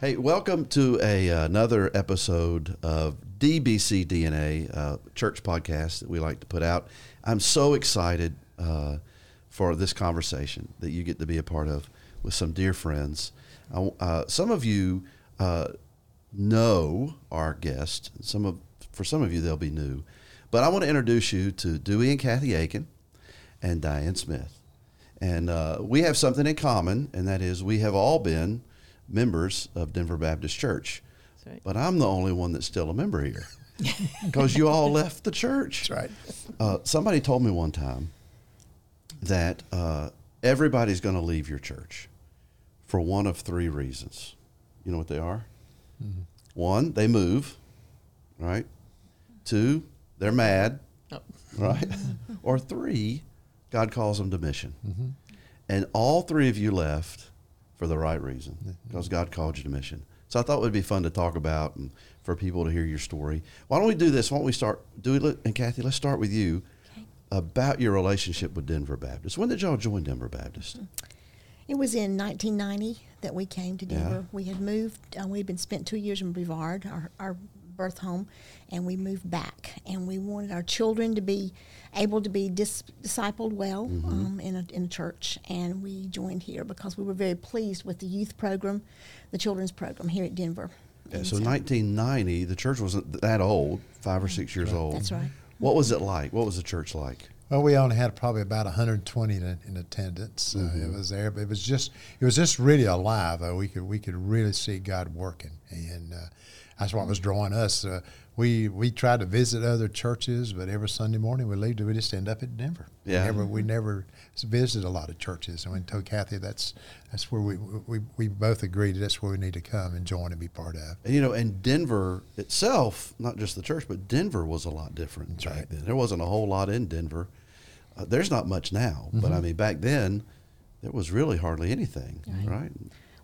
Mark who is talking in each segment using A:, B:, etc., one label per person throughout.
A: Hey, welcome to a another episode of DBC DNA uh, Church podcast that we like to put out. I'm so excited uh, for this conversation that you get to be a part of with some dear friends. Uh, some of you uh, know our guest. Some of for some of you they'll be new, but I want to introduce you to Dewey and Kathy Aiken and Diane Smith. And uh, we have something in common, and that is we have all been members of Denver Baptist Church. Right. But I'm the only one that's still a member here because you all left the church.
B: That's right.
A: Uh, somebody told me one time that uh, everybody's going to leave your church for one of three reasons. You know what they are? Mm-hmm. One, they move, right? Two, they're mad, oh. right? or three, God calls them to mission. Mm-hmm. And all three of you left for the right reason because God called you to mission. So I thought it would be fun to talk about and for people to hear your story. Why don't we do this? Why don't we start? Dewey, and Kathy, let's start with you okay. about your relationship with Denver Baptist. When did y'all join Denver Baptist?
C: It was in 1990 that we came to Denver. Yeah. We had moved. Uh, we had been spent two years in Brevard, our, our birth home, and we moved back. And we wanted our children to be able to be dis- discipled well mm-hmm. um, in, a, in a church. And we joined here because we were very pleased with the youth program, the children's program here at Denver.
A: Yeah, so, so 1990, the church wasn't that old, five or six years old.
C: That's right.
A: What was it like? What was the church like?
B: Well, we only had probably about 120 in, in attendance. Mm-hmm. Uh, it was there, but it was just it was just really alive. Uh, we could we could really see God working, and uh, that's what was drawing us. Uh, we we tried to visit other churches, but every Sunday morning we leave, we just end up at Denver.
A: Yeah,
B: we never, we never visited a lot of churches. And we told Kathy that's that's where we, we we both agreed that's where we need to come and join and be part of.
A: And you know, and Denver itself, not just the church, but Denver was a lot different that's back right. then. There wasn't a whole lot in Denver. Uh, there's not much now, mm-hmm. but I mean back then there was really hardly anything, right? right?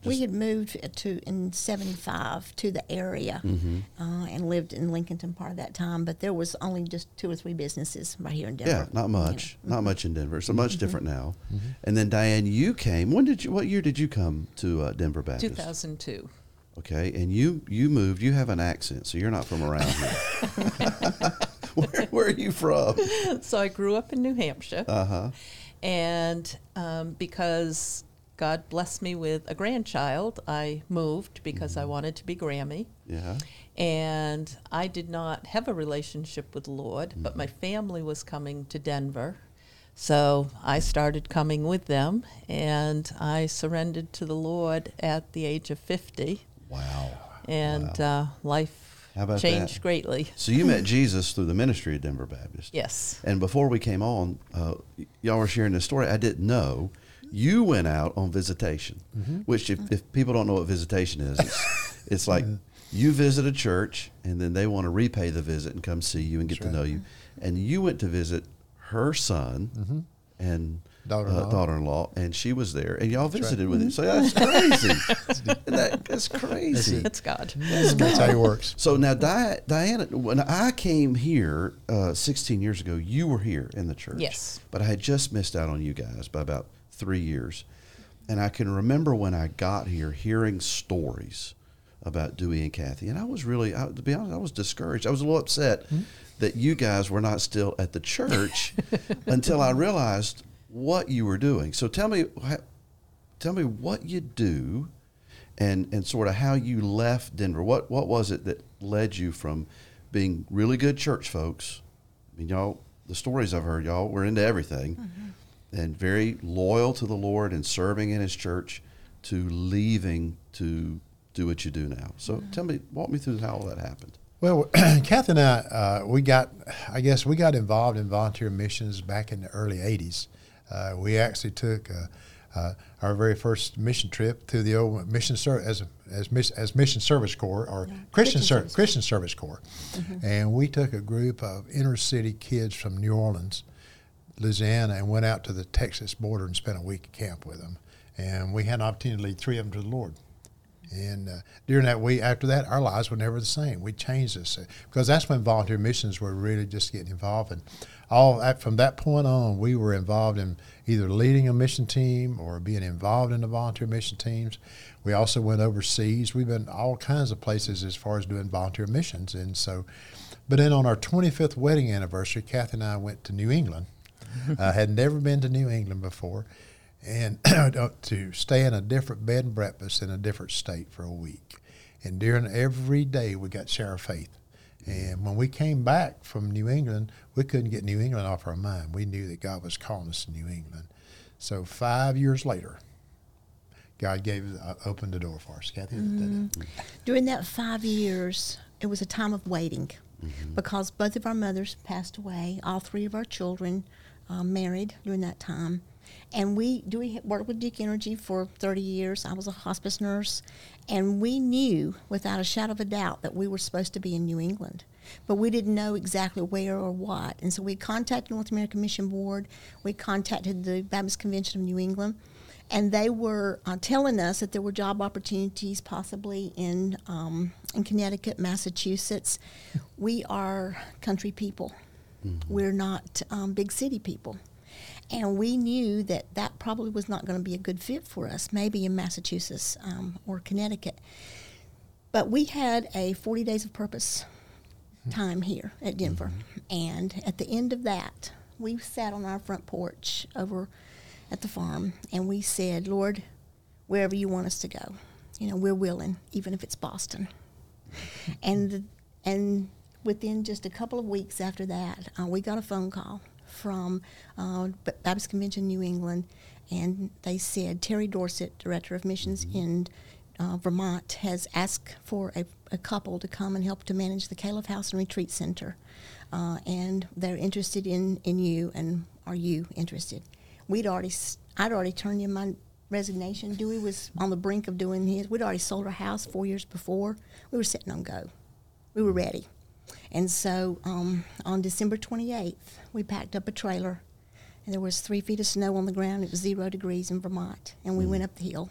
C: We had moved to in '75 to the area mm-hmm. uh, and lived in Lincolnton part of that time. But there was only just two or three businesses right here in Denver.
A: Yeah, not much, not mm-hmm. much in Denver. So much mm-hmm. different now. Mm-hmm. And then Diane, you came. When did you? What year did you come to uh, Denver Baptist?
D: 2002.
A: Okay, and you you moved. You have an accent, so you're not from around here. where, where, are you from?
D: So I grew up in New Hampshire.
A: Uh huh.
D: And um, because God blessed me with a grandchild. I moved because mm-hmm. I wanted to be Grammy.
A: Yeah.
D: And I did not have a relationship with the Lord, mm-hmm. but my family was coming to Denver. So I started coming with them, and I surrendered to the Lord at the age of 50.
A: Wow.
D: And wow. Uh, life changed that? greatly.
A: So you met Jesus through the ministry at Denver Baptist.
D: Yes.
A: And before we came on, uh, y'all were sharing this story. I didn't know you went out on visitation, mm-hmm. which if, if, people don't know what visitation is, it's, it's like you visit a church and then they want to repay the visit and come see you and get That's to right. know you. And you went to visit her son mm-hmm. and
B: daughter-in-law.
A: Uh, daughter-in-law, and she was there, and y'all visited right. with him. So that's crazy. that, that's crazy.
D: That's God.
B: That's, that's how it works.
A: So now, Di- Diana, when I came here uh, 16 years ago, you were here in the church.
D: Yes.
A: But I had just missed out on you guys by about three years. And I can remember when I got here hearing stories about Dewey and Kathy. And I was really, I, to be honest, I was discouraged. I was a little upset mm-hmm. that you guys were not still at the church until I realized what you were doing. So tell me, tell me what you do and, and sort of how you left Denver. What, what was it that led you from being really good church folks? I mean, y'all, the stories I've heard, y'all were into everything. Mm-hmm and very loyal to the Lord and serving in His church to leaving to do what you do now. So mm-hmm. tell me, walk me through how all that happened.
B: Well, Kath and I, uh, we got, I guess, we got involved in volunteer missions back in the early '80s. Uh, we actually took uh, uh our very first mission trip to the old mission service as as, as mission service corps or yeah. Christian Christian, service, Christian service corps, mm-hmm. and we took a group of inner city kids from New Orleans Louisiana and went out to the Texas border and spent a week at camp with them. And we had an opportunity to lead three of them to the Lord. And uh, during that week, after that, our lives were never the same. We changed uh, because that's when volunteer missions were really just getting involved. And all from that point on, we were involved in either leading a mission team or being involved in the volunteer mission teams. We also went overseas. We've been all kinds of places as far as doing volunteer missions. And so, but then on our 25th wedding anniversary, Kathy and I went to New England. I had never been to New England before and to stay in a different bed and breakfast in a different state for a week. And during every day, we got share of faith. And when we came back from New England, we couldn't get New England off our mind. We knew that God was calling us to New England. So five years later, God gave uh, opened the door for us. Kathy,
C: Mm-hmm. During that five years, it was a time of waiting because both of our mothers passed away. All three of our children uh, married during that time. And we do we worked with Duke Energy for 30 years. I was a hospice nurse, and we knew without a shadow of a doubt that we were supposed to be in New England, but we didn't know exactly where or what. And so we contacted North American Mission Board. We contacted the Baptist Convention of New England, and they were uh, telling us that there were job opportunities possibly in um, in Connecticut, Massachusetts. We are country people. We're not um, big city people. And we knew that that probably was not going to be a good fit for us, maybe in Massachusetts um, or Connecticut. But we had a 40 days of purpose time here at Denver. And at the end of that, we sat on our front porch over at the farm and we said, Lord, wherever you want us to go, you know, we're willing, even if it's Boston. and the, and within just a couple of weeks after that, uh, we got a phone call from uh, Baptist Convention New England, and they said Terry Dorsett, director of missions in uh, Vermont, has asked for a, a couple to come and help to manage the Caleb House and Retreat Center, uh, and they're interested in in you. And are you interested? We'd already I'd already turned in my resignation. Dewey was on the brink of doing his. We'd already sold our house four years before. We were sitting on go. We were ready. And so um, on December 28th, we packed up a trailer, and there was three feet of snow on the ground. It was zero degrees in Vermont, and we went up the hill.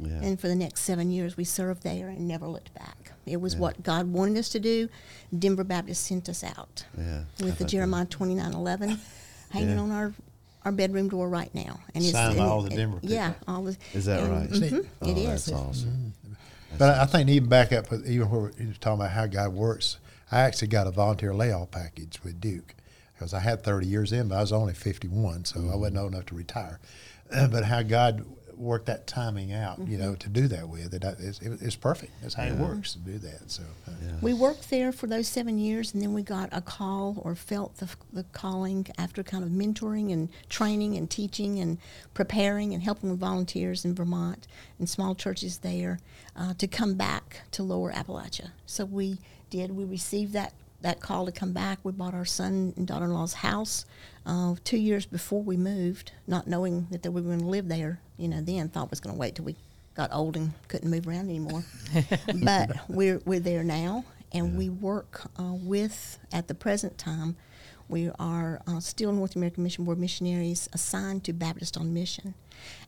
A: Yeah.
C: And for the next seven years, we served there and never looked back. It was
A: Yeah.
C: what God wanted us to do. Denver Baptist sent us out
A: yeah.
C: with the Jeremiah 29:11 hanging
A: Yeah.
C: on our, our bedroom door right now. And
B: Signed by
C: and
B: all the Denver
C: Yeah, all the.
A: Is that
C: and-
A: right?
C: mhm,
A: Oh,
C: it is.
A: That's awesome.
B: But I think even back up, even where you was talking about how God works, I actually got a volunteer layoff package with Duke because I had 30 years in, but I was only 51, so I wasn't old enough to retire. but how God worked that timing out, you know, to do that with it, that is, it, it's perfect. That's how it works to do that. So, uh,
A: Yeah.
C: We worked there for those seven years, and then we got a call or felt the, the calling after kind of mentoring and training and teaching and preparing and helping with volunteers in Vermont and small churches there uh, to come back to Lower Appalachia. So we did. We received that that call to come back. We bought our son and daughter-in-law's house uh, two years before we moved, not knowing that we were going to live there. You know, then thought was going to wait till we got old and couldn't move around anymore. but we're we're there now, and we work uh, with at the present time. We are uh, still North American Mission Board missionaries assigned to Baptist on Mission.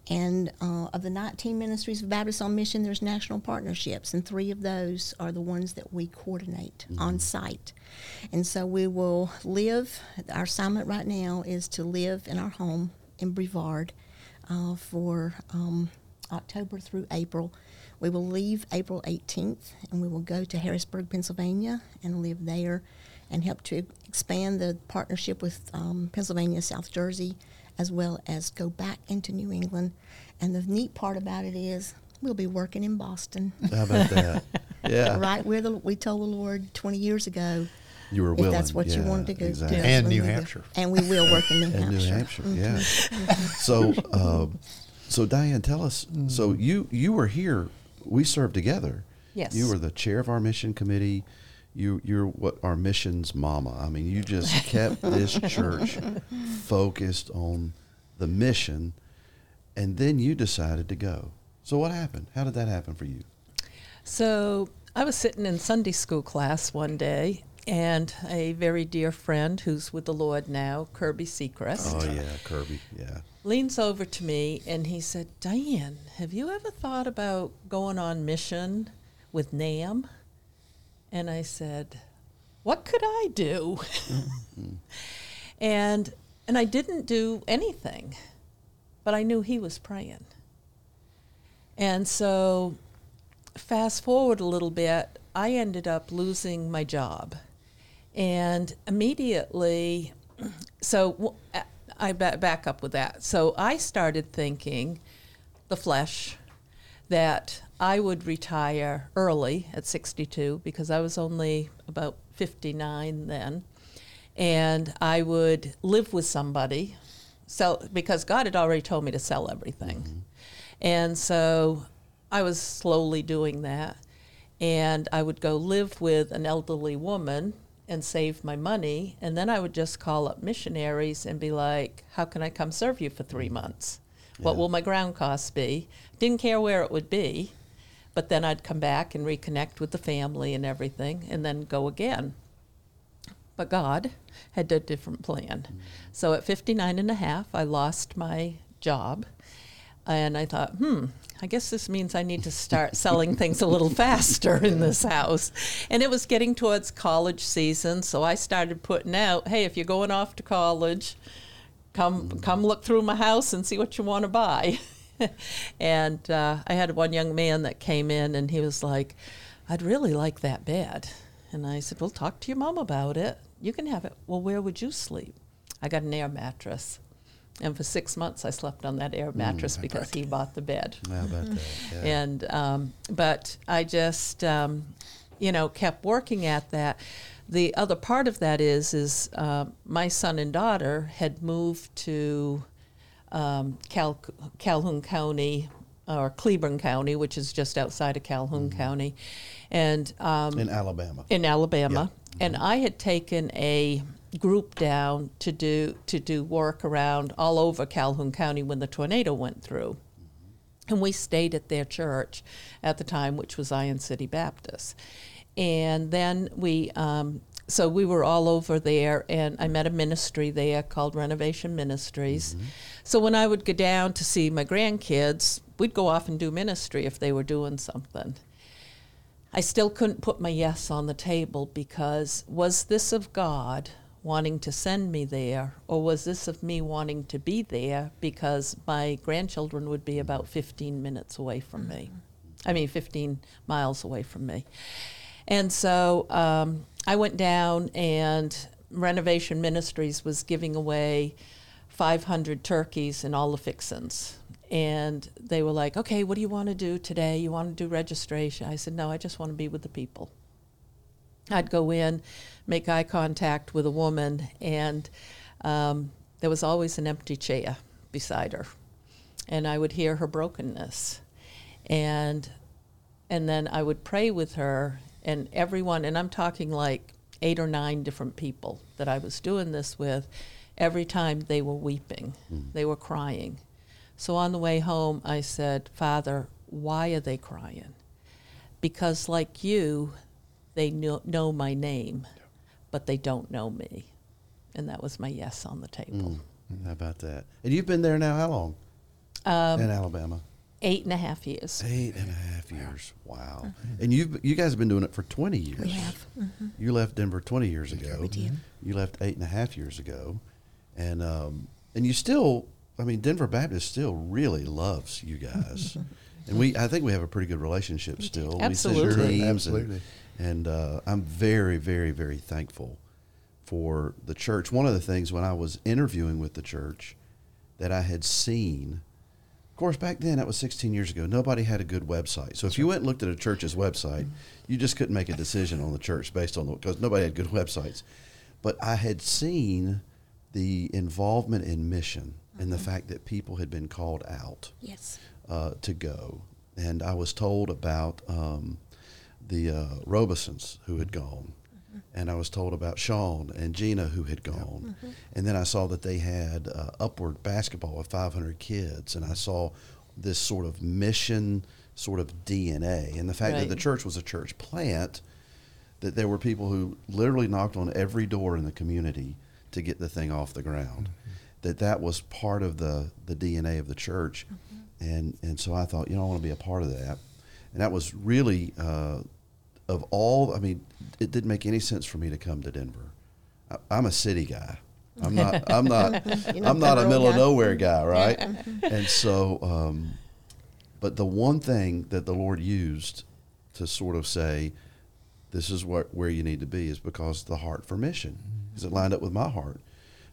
C: And uh, of the 19 ministries of Baptist on Mission, there's national partnerships, and three of those are the ones that we coordinate on site. And so we will live, our assignment right now is to live in our home in Brevard uh, for um, October through April. We will leave April 18th and we will go to Harrisburg, Pennsylvania and live there and help to expand the partnership with um, Pennsylvania, South Jersey, as well as go back into New England. And the neat part about it is we'll be working in Boston,
A: How about that? Yeah.
C: right where the, we told the Lord 20 years ago
A: You were
C: if
A: willing.
C: that's what you wanted to go
A: Exactly.
C: that's
B: And New
C: we will.
B: Hampshire.
C: And we will work in New
A: And
C: Hampshire.
A: New Hampshire,
C: Mhm.
A: yeah. so, uh, so Diane, tell us. So you you were here. We served together.
D: Yes.
A: You were the chair of our mission committee. You you're what our missions mama. I mean, you just kept this church focused on the mission, and then you decided to go. So what happened? How did that happen for you?
D: So I was sitting in Sunday school class one day, and a very dear friend who's with the Lord now, Kirby Seacrest,
A: Oh yeah, Kirby. Yeah.
D: leans over to me and he said, Diane, have you ever thought about going on mission with NAMB? And I said, What could I do? Mm-hmm. and and I didn't do anything, but I knew he was praying. And so fast forward a little bit, I ended up losing my job. And immediately, so uh, I back up with that. So I started thinking the flesh that I would retire early at 62 because I was only about 59 then. And I would live with somebody, sell because God had already told me to sell everything. Mm-hmm. And so I was slowly doing that. And I would go live with an elderly woman and save my money. And then I would just call up missionaries and be like, How can I come serve you for three months? What will my ground costs be? Didn't care where it would be. But then I'd come back and reconnect with the family and everything and then go again. But God had a different plan. So at 59 and a half, I lost my job. And I thought, hmm, I guess this means I need to start selling things a little faster in this house. And it was getting towards college season, so I started putting out, hey, if you're going off to college, come come look through my house and see what you want to buy. and uh, I had one young man that came in and he was like, I'd really like that bed. And I said, Well, talk to your mom about it. You can have it. Well, where would you sleep? I got an air mattress. And for six months, I slept on that air mattress because he bought the bed.
A: How about that? Yeah.
D: And um, but I just um, you know kept working at that. The other part of that is is uh, my son and daughter had moved to um, Cal- Calhoun County or Cleburne County, which is just outside of Calhoun County, and um,
A: in Alabama.
D: in Alabama, and I had taken a group down to do to do work around all over Calhoun County when the tornado went through. And we stayed at their church at the time, which was Zion City Baptist. And then we, um, so we were all over there, and I met a ministry there called Renovation Ministries. So when I would go down to see my grandkids, we'd go off and do ministry if they were doing something. I still couldn't put my yes on the table because was this of God wanting to send me there, or was this of me wanting to be there because my grandchildren would be about 15 minutes away from me? I mean, 15 miles away from me. And so um, I went down, and Renovation Ministries was giving away 500 turkeys and all the fixins. And they were like, okay, what do you want to do today? You want to do registration? I said, no, I just want to be with the people. I'd go in, make eye contact with a woman, and um, there was always an empty chair beside her. And I would hear her brokenness. And and then I would pray with her and everyone and I'm talking like eight or nine different people that I was doing this with every time they were weeping. They were crying. So on the way home I said father why are they crying? Because like you they know, know my name but they don't know me. And that was my yes on the table.
A: How about that? And you've been there now how long?
D: Um,
A: in Alabama.
D: Eight and a half years
A: Eight and a half years. Wow. And you you guys have been doing it for 20 years.
C: We have.
A: You left Denver 20 years ago.
C: We did.
A: You left eight and a half years ago. And um, and you still, I mean, Denver Baptist still really loves you guys. and we, I think we have a pretty good relationship still. We
D: Absolutely.
A: send teams
B: Absolutely.
A: And, and uh, I'm very, very, very thankful for the church. One of the things when I was interviewing with the church that I had seen, of course, back then, that was 16 years ago, nobody had a good website. So if you went and looked at a church's website, you just couldn't make a decision on the church based on the, because nobody had good websites. But I had seen the involvement in mission and the fact that people had been called out
C: Yes.
A: uh, to go. And I was told about um, the uh, Robesons who had gone. And I was told about Sean and Gina who had gone. And then I saw that they had uh, Upward Basketball with 500 kids. And I saw this sort of mission, sort of DNA. And the fact that the church was a church plant that there were people who literally knocked on every door in the community to get the thing off the ground. That that was part of the the DNA of the church, and and so I thought, you know, I want to be a part of that, and that was really uh, of all. I mean, it didn't make any sense for me to come to Denver. I, I'm a city guy. I'm not. I'm not. I'm not a middle of nowhere guy, right? and so, um, but the one thing that the Lord used to sort of say, this is what where you need to be, is because the heart for mission, because it lined up with my heart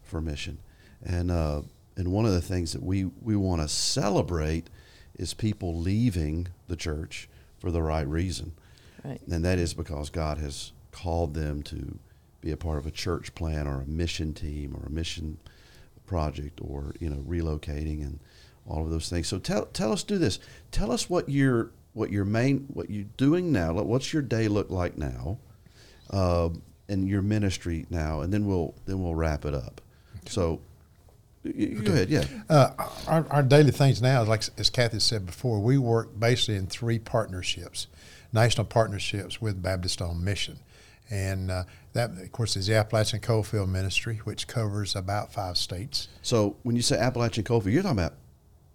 A: for mission, and uh, and one of the things that we we want to celebrate is people leaving the church for the right reason,
D: Right.
A: and that is because God has called them to be a part of a church plan or a mission team or a mission project or you know relocating and all of those things. So tell tell us do this. Tell us what your what your main what you're doing now. What's your day look like now, uh, and your ministry now, and then we'll then we'll wrap it up. So y- y- go ahead. Yeah.
B: Uh, our, our daily things now, like as Kathy said before, we work basically in three partnerships, national partnerships with Baptist on Mission, and uh, that of course is the Appalachian Coalfield Ministry, which covers about five states.
A: So when you say Appalachian Coalfield, you're talking about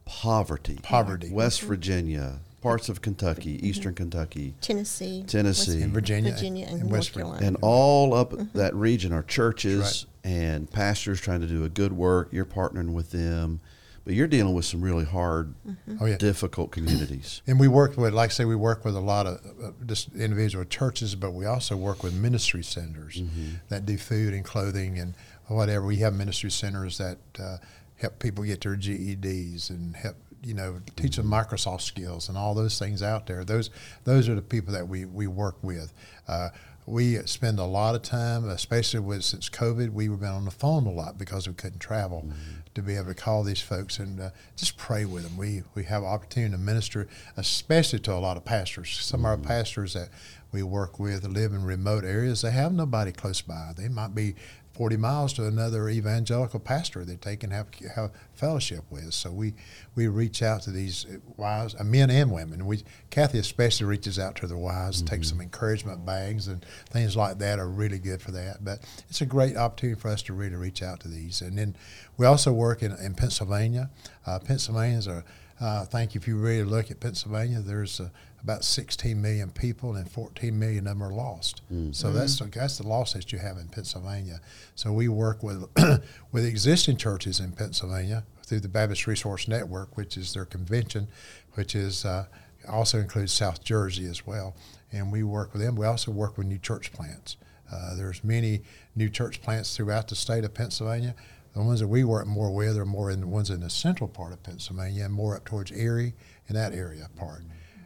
A: poverty,
B: Poverty.
A: West Virginia, parts of Kentucky, Eastern Kentucky,
C: Tennessee,
A: Tennessee,
B: In Virginia,
C: Virginia, and,
B: and
C: North
B: West Virginia.
C: Carolina.
A: and all up
C: Mm-hmm.
A: that region are churches and pastors trying to do a good work. You're partnering with them, but you're dealing with some really hard,
C: Mm-hmm.
B: Oh yeah.
A: difficult communities.
B: And we work with, like I say, we work with a lot of uh, just individual churches, but we also work with ministry centers that do food and clothing and whatever. We have ministry centers that uh, help people get their GEDs and help you know teach them Microsoft skills and all those things out there. Those those are the people that we we work with. Uh, we spend a lot of time, especially with since COVID, we've been on the phone a lot because we couldn't travel to be able to call these folks and uh, just pray with them. We we have opportunity to minister, especially to a lot of pastors. Some of our pastors that we work with live in remote areas. They have nobody close by. They might be 40 miles to another evangelical pastor that they can have, have fellowship with. So we, we reach out to these wives, uh, men and women. We Kathy especially reaches out to the wives, takes some encouragement bags and things like that are really good for that. But it's a great opportunity for us to really reach out to these. And then we also work in, in Pennsylvania. Uh, Pennsylvanians are, I think if you really look at Pennsylvania, there's uh, about 16 million people and 14 million of them are lost. So that's the, that's the loss that you have in Pennsylvania. So we work with with existing churches in Pennsylvania through the Baptist Resource Network, which is their convention, which is uh, also includes South Jersey as well. And we work with them. We also work with new church plants. Uh, there's many new church plants throughout the state of Pennsylvania. The ones that we work more with are more in the ones in the central part of Pennsylvania and more up towards Erie and that area part.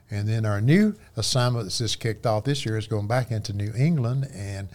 B: And then our new assignment that's just kicked off this year is going back into New England, and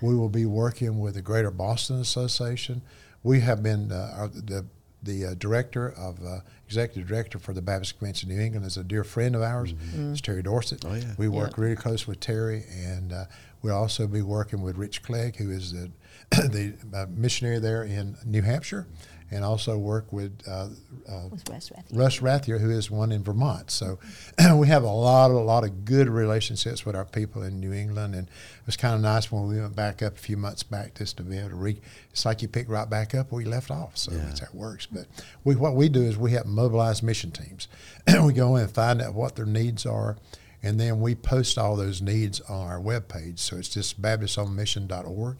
B: we will be working with the Greater Boston Association. We have been uh, our, the the uh, director of uh, executive director for the Baptist Convention of New England is a dear friend of ours. It's Terry Dorsett.
A: Oh, yeah.
B: We work
D: Yeah.
B: really close with Terry, and uh, we'll also be working with Rich Clegg, who is the the uh, missionary there in New Hampshire, and also work with uh, uh,
C: with Wes Rathy.
B: Russ Rathier, who is one in Vermont. So we have a lot, a lot of good relationships with our people in New England, and it was kind of nice when we went back up a few months back just to be able to re. It's like you pick right back up where you left off. So
A: Yeah.
B: that's how it works. But we, what we do is we have mobilized mission teams. we go in and find out what their needs are. And then we post all those needs on our webpage. So it's just baptistonmission.org.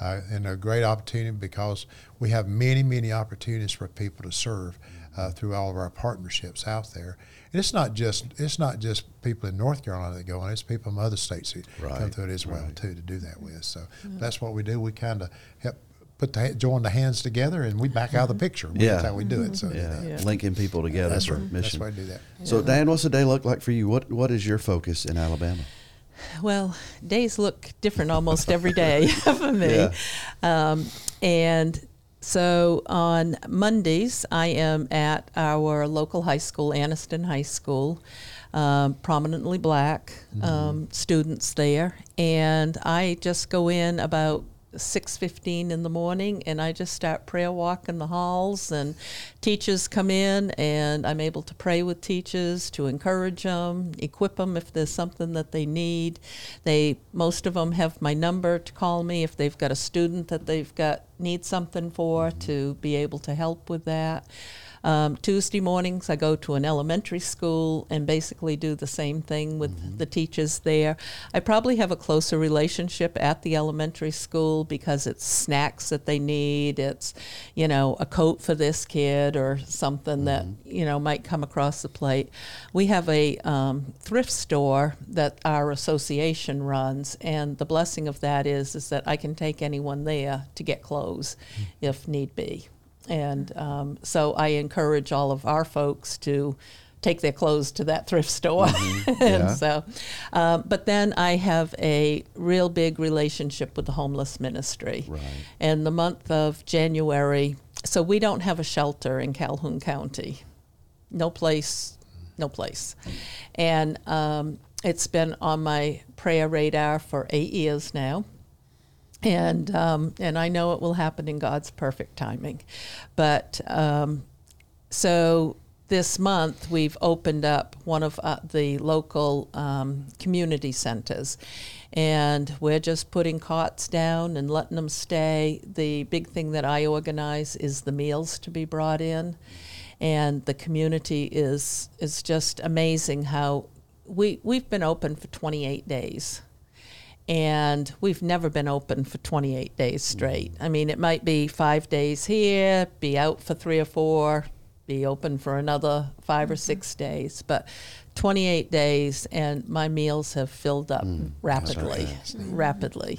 B: Uh, and a great opportunity because we have many, many opportunities for people to serve uh, through all of our partnerships out there. And it's not just it's not just people in North Carolina that go on; it's people from other states who come through it as well
A: right.
B: too to do that with. So that's what we do. We kind of help put the ha- join the hands together, and we back out of the picture.
A: Yeah.
B: that's how we do it. So
A: Yeah,
D: Yeah.
A: linking people together
B: that's
A: for
B: right. That's
A: mission.
B: why I do that.
A: So, Dan, what's the day look like for you? What What is your focus in Alabama?
D: Well, days look different almost every day for me.
A: Yeah.
D: Um, and so on Mondays, I am at our local high school, Anniston High School, um, prominently black um, students there. And I just go in about 6:15 in the morning and I just start prayer walking the halls and teachers come in and I'm able to pray with teachers to encourage them, equip them if there's something that they need. They most of them have my number to call me if they've got a student that they've got need something for to be able to help with that. Um, Tuesday mornings, I go to an elementary school and basically do the same thing with the teachers there. I probably have a closer relationship at the elementary school because it's snacks that they need. It's, you know, a coat for this kid or something that, you know, might come across the plate. We have a um, thrift store that our association runs, and the blessing of that is, is that I can take anyone there to get clothes if need be. And um, so I encourage all of our folks to take their clothes to that thrift store. and
A: Yeah.
D: so, um, but then I have a real big relationship with the homeless ministry.
A: Right.
D: And the month of January, so we don't have a shelter in Calhoun County. No place, no place. And um, it's been on my prayer radar for eight years now and um, and I know it will happen in God's perfect timing. But um, so this month we've opened up one of uh, the local um, community centers, and we're just putting cots down and letting them stay. The big thing that I organize is the meals to be brought in, and the community is is just amazing how. We, we've been open for 28 days and we've never been open for 28 days straight. I mean, it might be five days here, be out for three or four, be open for another 5 or six mm-hmm. days, but 28 days, and my meals have filled up mm. rapidly, mm-hmm. rapidly.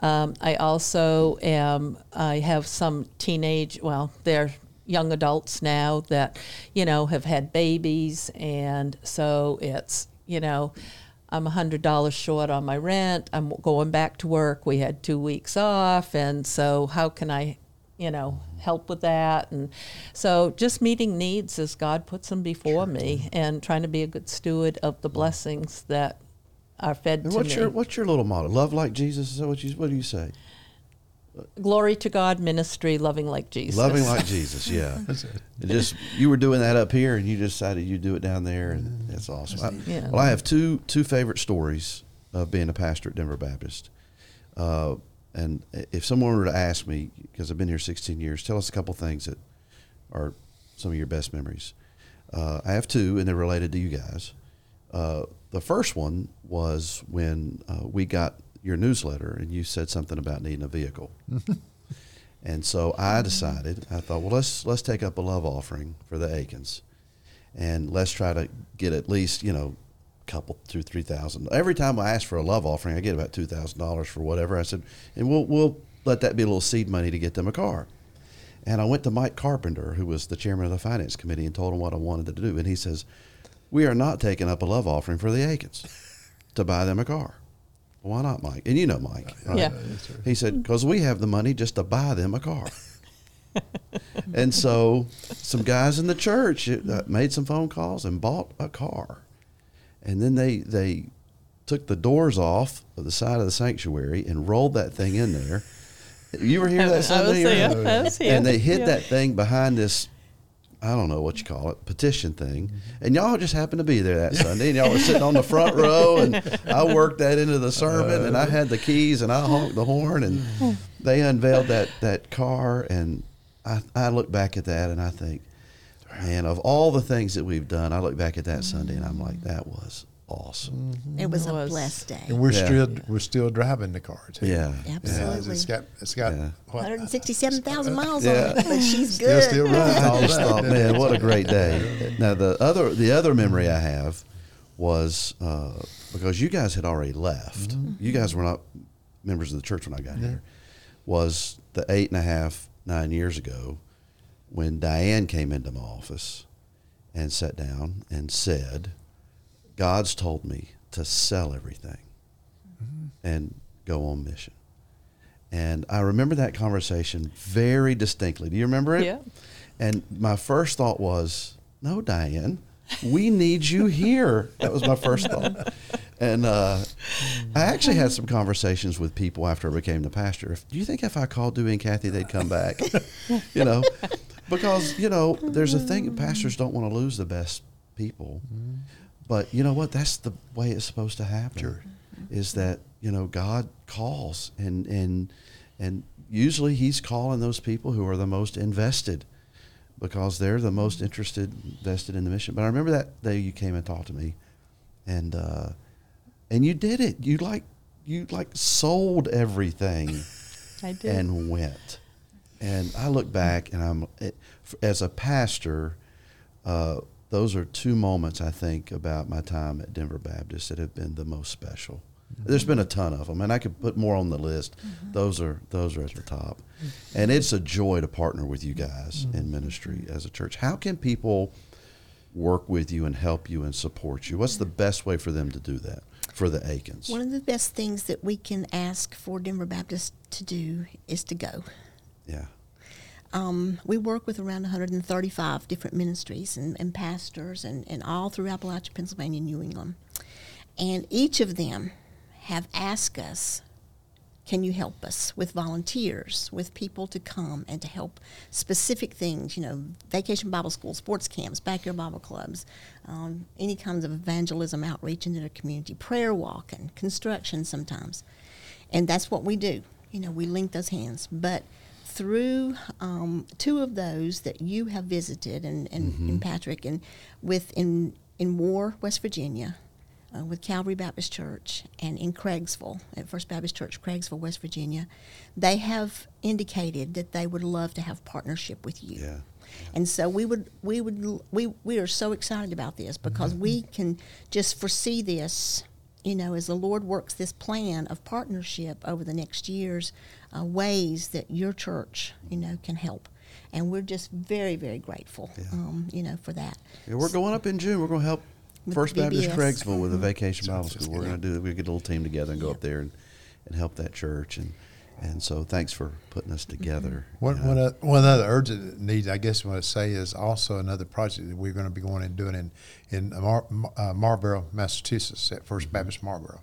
D: Um, I also am. I have some teenage. Well, they're young adults now that you know have had babies, and so it's you know. I'm $100 short on my rent. I'm going back to work. We had two weeks off. And so, how can I, you know, help with that? And so, just meeting needs as God puts them before me and trying to be a good steward of the mm. blessings that are fed
A: And
D: to
A: what's
D: me.
A: your what's your little motto? Love like Jesus. Is that what you what do you say?
D: Glory to God ministry, loving like Jesus.
A: Loving like Jesus. Yeah. Just you were doing that up here, and you decided you'd do it down there, and that's awesome. I-
D: Yeah.
A: Well, I have two two favorite stories of being a pastor at Denver Baptist. Uh, and if someone were to ask me, because I've been here 16 years, tell us a couple things that are some of your best memories. Uh, I have two, and they're related to you guys. Uh, the first one was when uh, we got your newsletter, and you said something about needing a vehicle. and so I decided, I thought, well, let's let's take up a love offering for the Aikens, and let's try to get at least you know, a couple two three thousand. Every time I ask for a love offering, I get about two thousand dollars for whatever. I said, and we'll we'll let that be a little seed money to get them a car. And I went to Mike Carpenter, who was the chairman of the finance committee, and told him what I wanted to do. And he says, "We are not taking up a love offering for the Aikens to buy them a car." Why not, Mike? And you know Mike. Right?
D: Yeah.
A: He said, because we have the money just to buy them a car. and so some guys in the church uh, made some phone calls and bought a car. And then they, they took the doors off of the side of the sanctuary and rolled that thing in there. You were here
D: I
A: that
D: was
A: Sunday?
D: here.
A: right?
D: I was here.
A: And they hid
D: Yeah.
A: that thing behind this I don't know what you call it, petition thing. And y'all just happened to be there that Sunday, and y'all were sitting on the front row, and I worked that into the sermon, and I had the keys, and I honked the horn, and they unveiled that that car, and I, I look back at that, and I think, man, of all the things that we've done, I look back at that Sunday, and I'm like, that was awesome. Mm-hmm.
C: It was a
D: Was.
C: blessed day.
B: And we're
A: Yeah.
B: still we're still driving the car too.
A: Yeah,
B: Yeah,
C: Absolutely.
B: it's got it's got
A: Yeah.
B: what, uh,
C: 167,000 uh, miles
A: Yeah.
C: on it, but she's
B: still
C: good.
B: still running.
A: I
B: all
A: just thought, man, what a great day. Now the other the other memory I have was uh, because you guys had already left. Mm-hmm. You guys were not members of the church when I got here. Was the eight and a half nine years ago when Diane came into my office and sat down and said, "God's told me to sell everything and go on mission." And I remember that conversation very distinctly. Do you remember it?
D: Yeah.
A: And my first thought was, no, Diane, we need you here. That was my first thought. And uh, I actually had some conversations with people after I became the pastor. If, do you think if I called Dewey and Kathy, they'd come back? you know, because you know, there's a thing. Pastors don't want to lose the best people, but you know what? That's the way it's supposed to happen. Is that you know God calls and and and usually He's calling those people who are the most invested because they're the most interested, invested in the mission. But I remember that day you came and talked to me, and uh, and you did it. You like you like sold everything
D: I did.
A: and went. And I look back and I'm it, as a pastor. Uh, those are two moments I think about my time at Denver Baptist that have been the most special. Mm-hmm. There's been a ton of them, and I could put more on the list. Mm-hmm. Those are those are at the top, mm-hmm. and it's a joy to partner with you guys in ministry as a church. How can people work with you and help you and support you? What's the best way for them to do that for the Aikens?
C: One of the best things that we can ask for Denver Baptist to do is to go.
A: Yeah,
C: Um, we work with around 135 different ministries and, and pastors and, and all through Appalachia, Pennsylvania, and New England. And each of them have asked us, can you help us with volunteers, with people to come and to help specific things, you know, vacation Bible school, sports camps, backyard Bible clubs, um, any kinds of evangelism outreach into the community, prayer walking, construction sometimes. And that's what we do. You know, we link those hands. But through um, two of those that you have visited, and, and, and Patrick, and with in in War, West Virginia, uh, with Calvary Baptist Church, and in Craigsville at First Baptist Church, Craigsville, West Virginia, they have indicated that they would love to have partnership with you.
A: yeah.
C: And so we would we would we we are so excited about this because we can just foresee this, you know, as the Lord works this plan of partnership over the next years, uh, ways that your church, you know, can help. And we're just very very grateful, um, you know, for that.
A: Yeah, we're going up in June. We're going to help First Baptist
C: VBS.
A: Craigsville with a
C: Mhm.
A: vacation Bible school. We're going to do. We get a little team together and go
C: Yep.
A: up there and, and help that church. And and so thanks for putting us together.
B: One,
A: you know.
B: one, one other urgent need, I guess, I say is also another project that we're going to be going and doing in in Mar- uh, Marlboro, Massachusetts, at First Baptist Marlboro.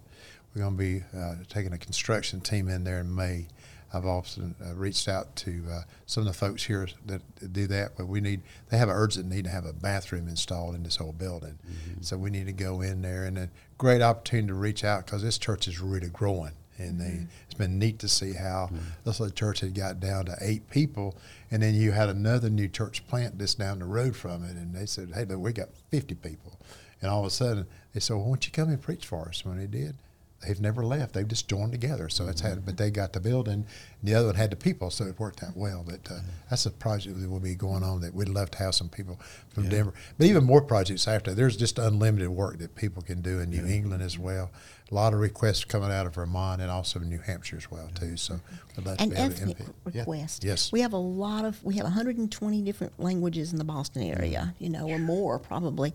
B: We're going to be uh, taking a construction team in there in May. I've also uh, reached out to uh, some of the folks here that do that, but we need they have an urgent need to have a bathroom installed in this whole building. So we need to go in there, and a great opportunity to reach out because this church is really growing and they, mm-hmm. it's been neat to see how mm-hmm. this little church had got down to eight people, and then you had another new church plant just down the road from it, and they said, "Hey, look, we got 50 people," and all of a sudden they said, well, "Why don't you come and preach for us?" When they did, they've never left; they've just joined together. So it's had, but they got the building, and the other one had the people, so it worked out well. But uh, that's a project that will be going on that we'd love to have some people from
A: Yeah.
B: Denver, but even more projects after. There's just unlimited work that people can do in New England as well. A lot of requests coming out of Vermont and also New Hampshire as well too. So I'd love to
C: An
B: be able to
C: ethnic
B: input. Yeah. Yes.
C: We have a lot of, we have 120 different languages in the Boston area, you know, or more probably.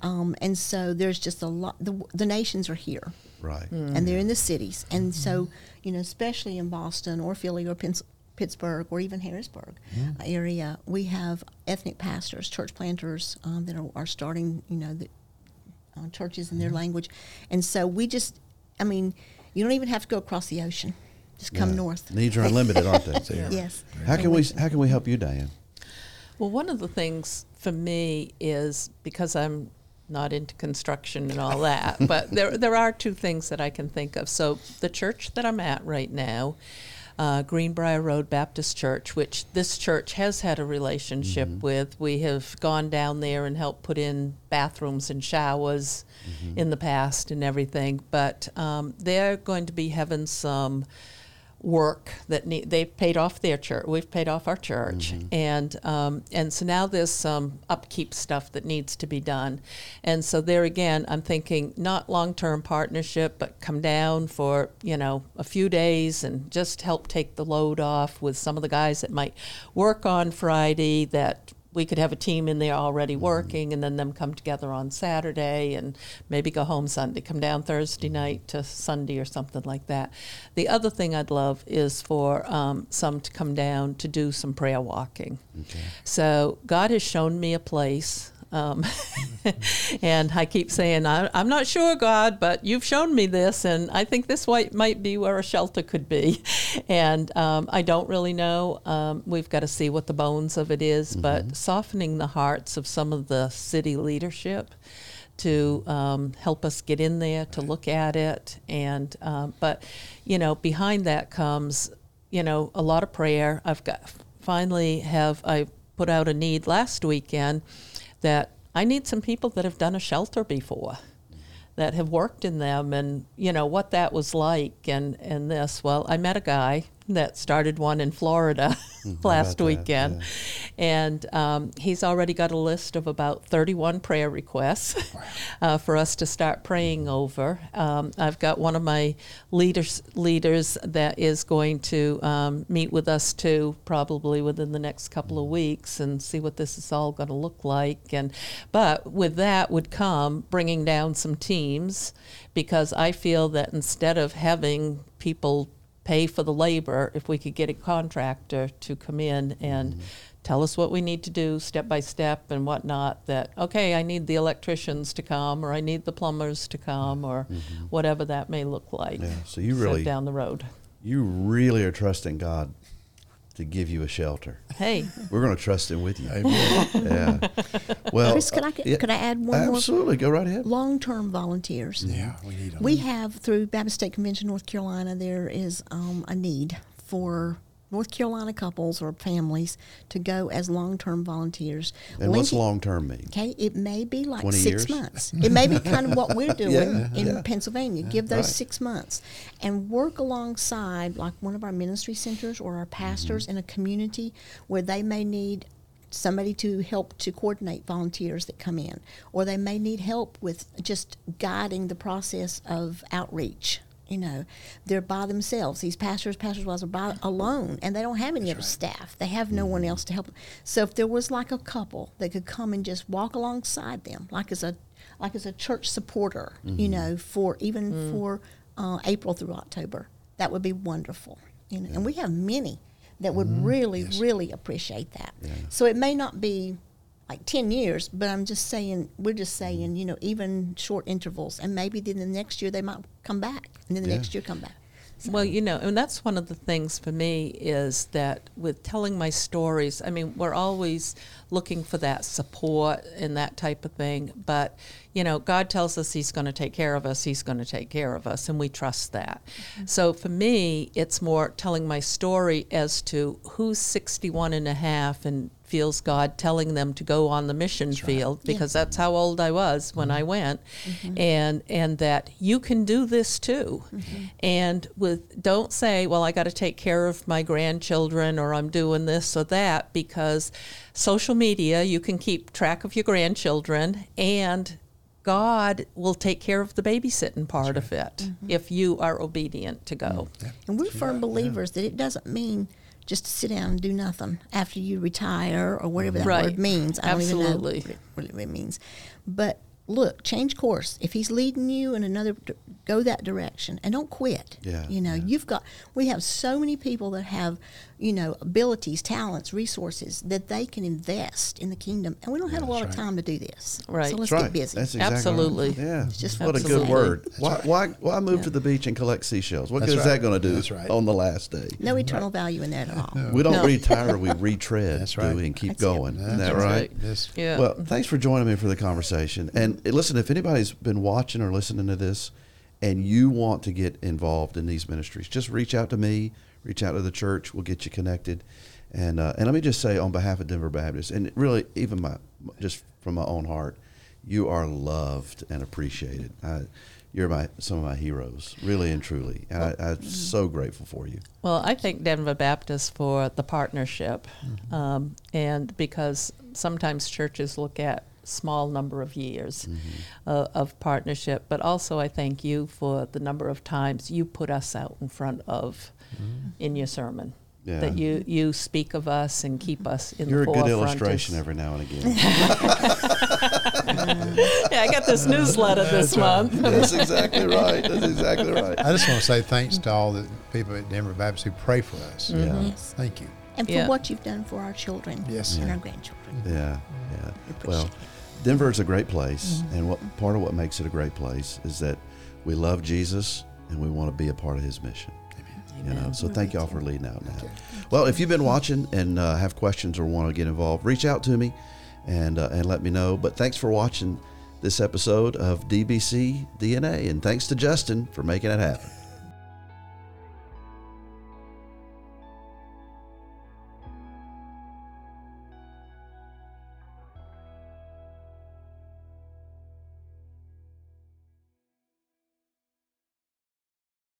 C: Um, and so there's just a lot, the, the nations are here
A: right.
C: and they're in the cities. And so, you know, especially in Boston or Philly or Pitts- Pittsburgh or even Harrisburg area, we have ethnic pastors, church planters um, that are, are starting, you know, the, uh, churches in their language. And so we just, I mean, you don't even have to go across the ocean. Just come
A: Yeah.
C: north.
A: Needs are unlimited, aren't they?
C: Yes.
A: How can we How can we help you, Diane?
D: Well, one of the things for me is because I'm not into construction and all that, but there there are two things that I can think of. So the church that I'm at right now, uh, Greenbrier Road Baptist Church, which this church has had a relationship with, we have gone down there and helped put in bathrooms and showers in the past and everything. But um, they're going to be having some work that need, they've paid off their church. We've paid off our church, and um, and so now there's some upkeep stuff that needs to be done, and so there again, I'm thinking not long term partnership, but come down for you know a few days and just help take the load off with some of the guys that might work on Friday that we could have a team in there already working and then them come together on Saturday and maybe go home Sunday, come down Thursday night to Sunday or something like that. The other thing I'd love is for um, some to come down to do some prayer walking. So God has shown me a place. Um, and I keep saying, I, I'm not sure, God, but you've shown me this, and I think this might, might be where a shelter could be. And um, I don't really know. Um, we've got to see what the bones of it is, but softening the hearts of some of the city leadership to um, help us get in there to look at it. And um, but you know, behind that comes you know a lot of prayer. I've got finally have I put out a need last weekend that I need some people that have done a shelter before that have worked in them and you know what that was like and and this. Well i met a guy that started one in florida last
A: that?
D: weekend.
A: Yeah.
D: and um, he's already got a list of about 31 prayer requests uh, for us to start praying over. Um, i've got one of my leaders leaders that is going to um, meet with us too probably within the next couple of weeks and see what this is all going to look like. And but with that would come bringing down some teams because i feel that instead of having people pay for the labor if we could get a contractor to come in and mm-hmm. tell us what we need to do step by step and whatnot that okay i need the electricians to come or i need the plumbers to come or mm-hmm. whatever that may look like
A: Yeah, so you really-
D: down the road.
A: You really are trusting God to give you a shelter.
D: hey
A: We're going to trust Him with you.
B: Amen.
A: Yeah. Well,
C: Chris, could I,
A: uh, yeah,
C: could I add one more?
A: absolutely. Go right ahead.
C: Long-term volunteers.
B: yeah, we need them.
C: We have through Baptist State Convention, North Carolina, there is um, a need for North Carolina couples or families to go as long-term volunteers.
A: And what's long term mean?
C: Okay, it may be like six
A: years?
C: months. It may be kind of what we're doing
A: Yeah,
C: in
A: yeah.
C: Pennsylvania. Give those
A: right.
C: six months and work alongside like one of our ministry centers or our pastors
A: Mm-hmm.
C: in a community where they may need somebody to help to coordinate volunteers that come in, or they may need help with just guiding the process of outreach. You know, they're by themselves. These pastors, pastors' wives are by alone, and they don't have any other staff. They have no one mm-hmm. else to help. them. So if there was like a couple that could come and just walk alongside them, like as a like as a church supporter, you mm-hmm. know, for even mm. for uh, April through October, that would be wonderful. You know, and we have many that would mm-hmm. really, really appreciate that. So it may not be like 10 years, but I'm just saying, we're just saying, mm-hmm. you know, even short intervals. And maybe then the next year they might come back, and then the
A: Yeah.
C: next year come back. So-
D: Well, you know, and that's one of the things for me is that with telling my stories, I mean, we're always looking for that support and that type of thing. But, you know, God tells us He's going to take care of us, He's going to take care of us, and we trust that. Mm-hmm. So for me, it's more telling my story as to who's 61 and a half and feels God telling them to go on the mission field because that's how old I was when I mm-hmm. went. Mm-hmm. And and that you can do this too. Mm-hmm. And with don't say well I got to take care of my grandchildren or I'm doing this or that because social media you can keep track of your grandchildren and God will take care of the babysitting part of it if you are obedient to go.
C: And we're firm believers that it doesn't mean just to sit down and do nothing after you retire or whatever that
D: Right.
C: word means. I don't
D: Absolutely.
C: even know what it, what it means. But look, change course. If he's leading you in another, go that direction and don't quit.
A: Yeah,
C: You know,
A: yeah.
C: you've got, we have so many people that have, you know, abilities, talents, resources that they can invest in the kingdom. And we don't have a lot of time to do this.
D: Right.
C: So let's
A: right.
C: get busy.
A: That's exactly
D: Absolutely.
A: Right. Yeah.
C: It's just
A: what a good word. Why, why, why move to the beach and collect seashells? What
B: That's
A: good is that going to do
B: That's right.
A: on the last day?
C: no eternal value in that at all.
A: We don't
D: No.
A: retire, we retread,
B: That's
A: do
B: right.
A: we, and keep
C: That's it.
A: going. Isn't that
B: That's
A: right?
D: right.
B: Yes.
D: Yeah.
A: Well, thanks for joining me for the conversation. And listen, if anybody's been watching or listening to this and you want to get involved in these ministries, just reach out to me, reach out to the church. We'll get you connected. And, uh, and let me just say on behalf of Denver Baptist, and really even my, just from my own heart, you are loved and appreciated. I, you're my some of my heroes, really and truly. And I, I'm so grateful for you.
D: Well, I thank Denver Baptist for the partnership, um, and because sometimes churches look at small number of years uh, of partnership, but also I thank you for the number of times you put us out in front of in your sermon.
A: Yeah.
D: That you, you speak of us and keep us in
A: You're a good illustration every now and again.
D: yeah, I got this newsletter this month.
A: That's exactly right. That's exactly right.
B: I just want to say thanks to all the people at Denver Baptist who pray for us.
A: Yeah.
C: Yes.
B: Thank you.
C: And for
D: Yeah.
C: what you've done for our children
B: Yes.
C: and
A: Yeah.
C: our grandchildren.
A: Yeah, yeah.
C: We appreciate
A: Well,
C: it.
A: Denver is a great place, and what part of what makes it a great place is that we love Jesus and we want to be a part of His mission. You know, so thank y'all for leading out now. Well, if you've been watching and uh, have questions or want to get involved, reach out to me and uh, and let me know. But thanks for watching this episode of DBC DNA, and thanks to Justin for making it happen.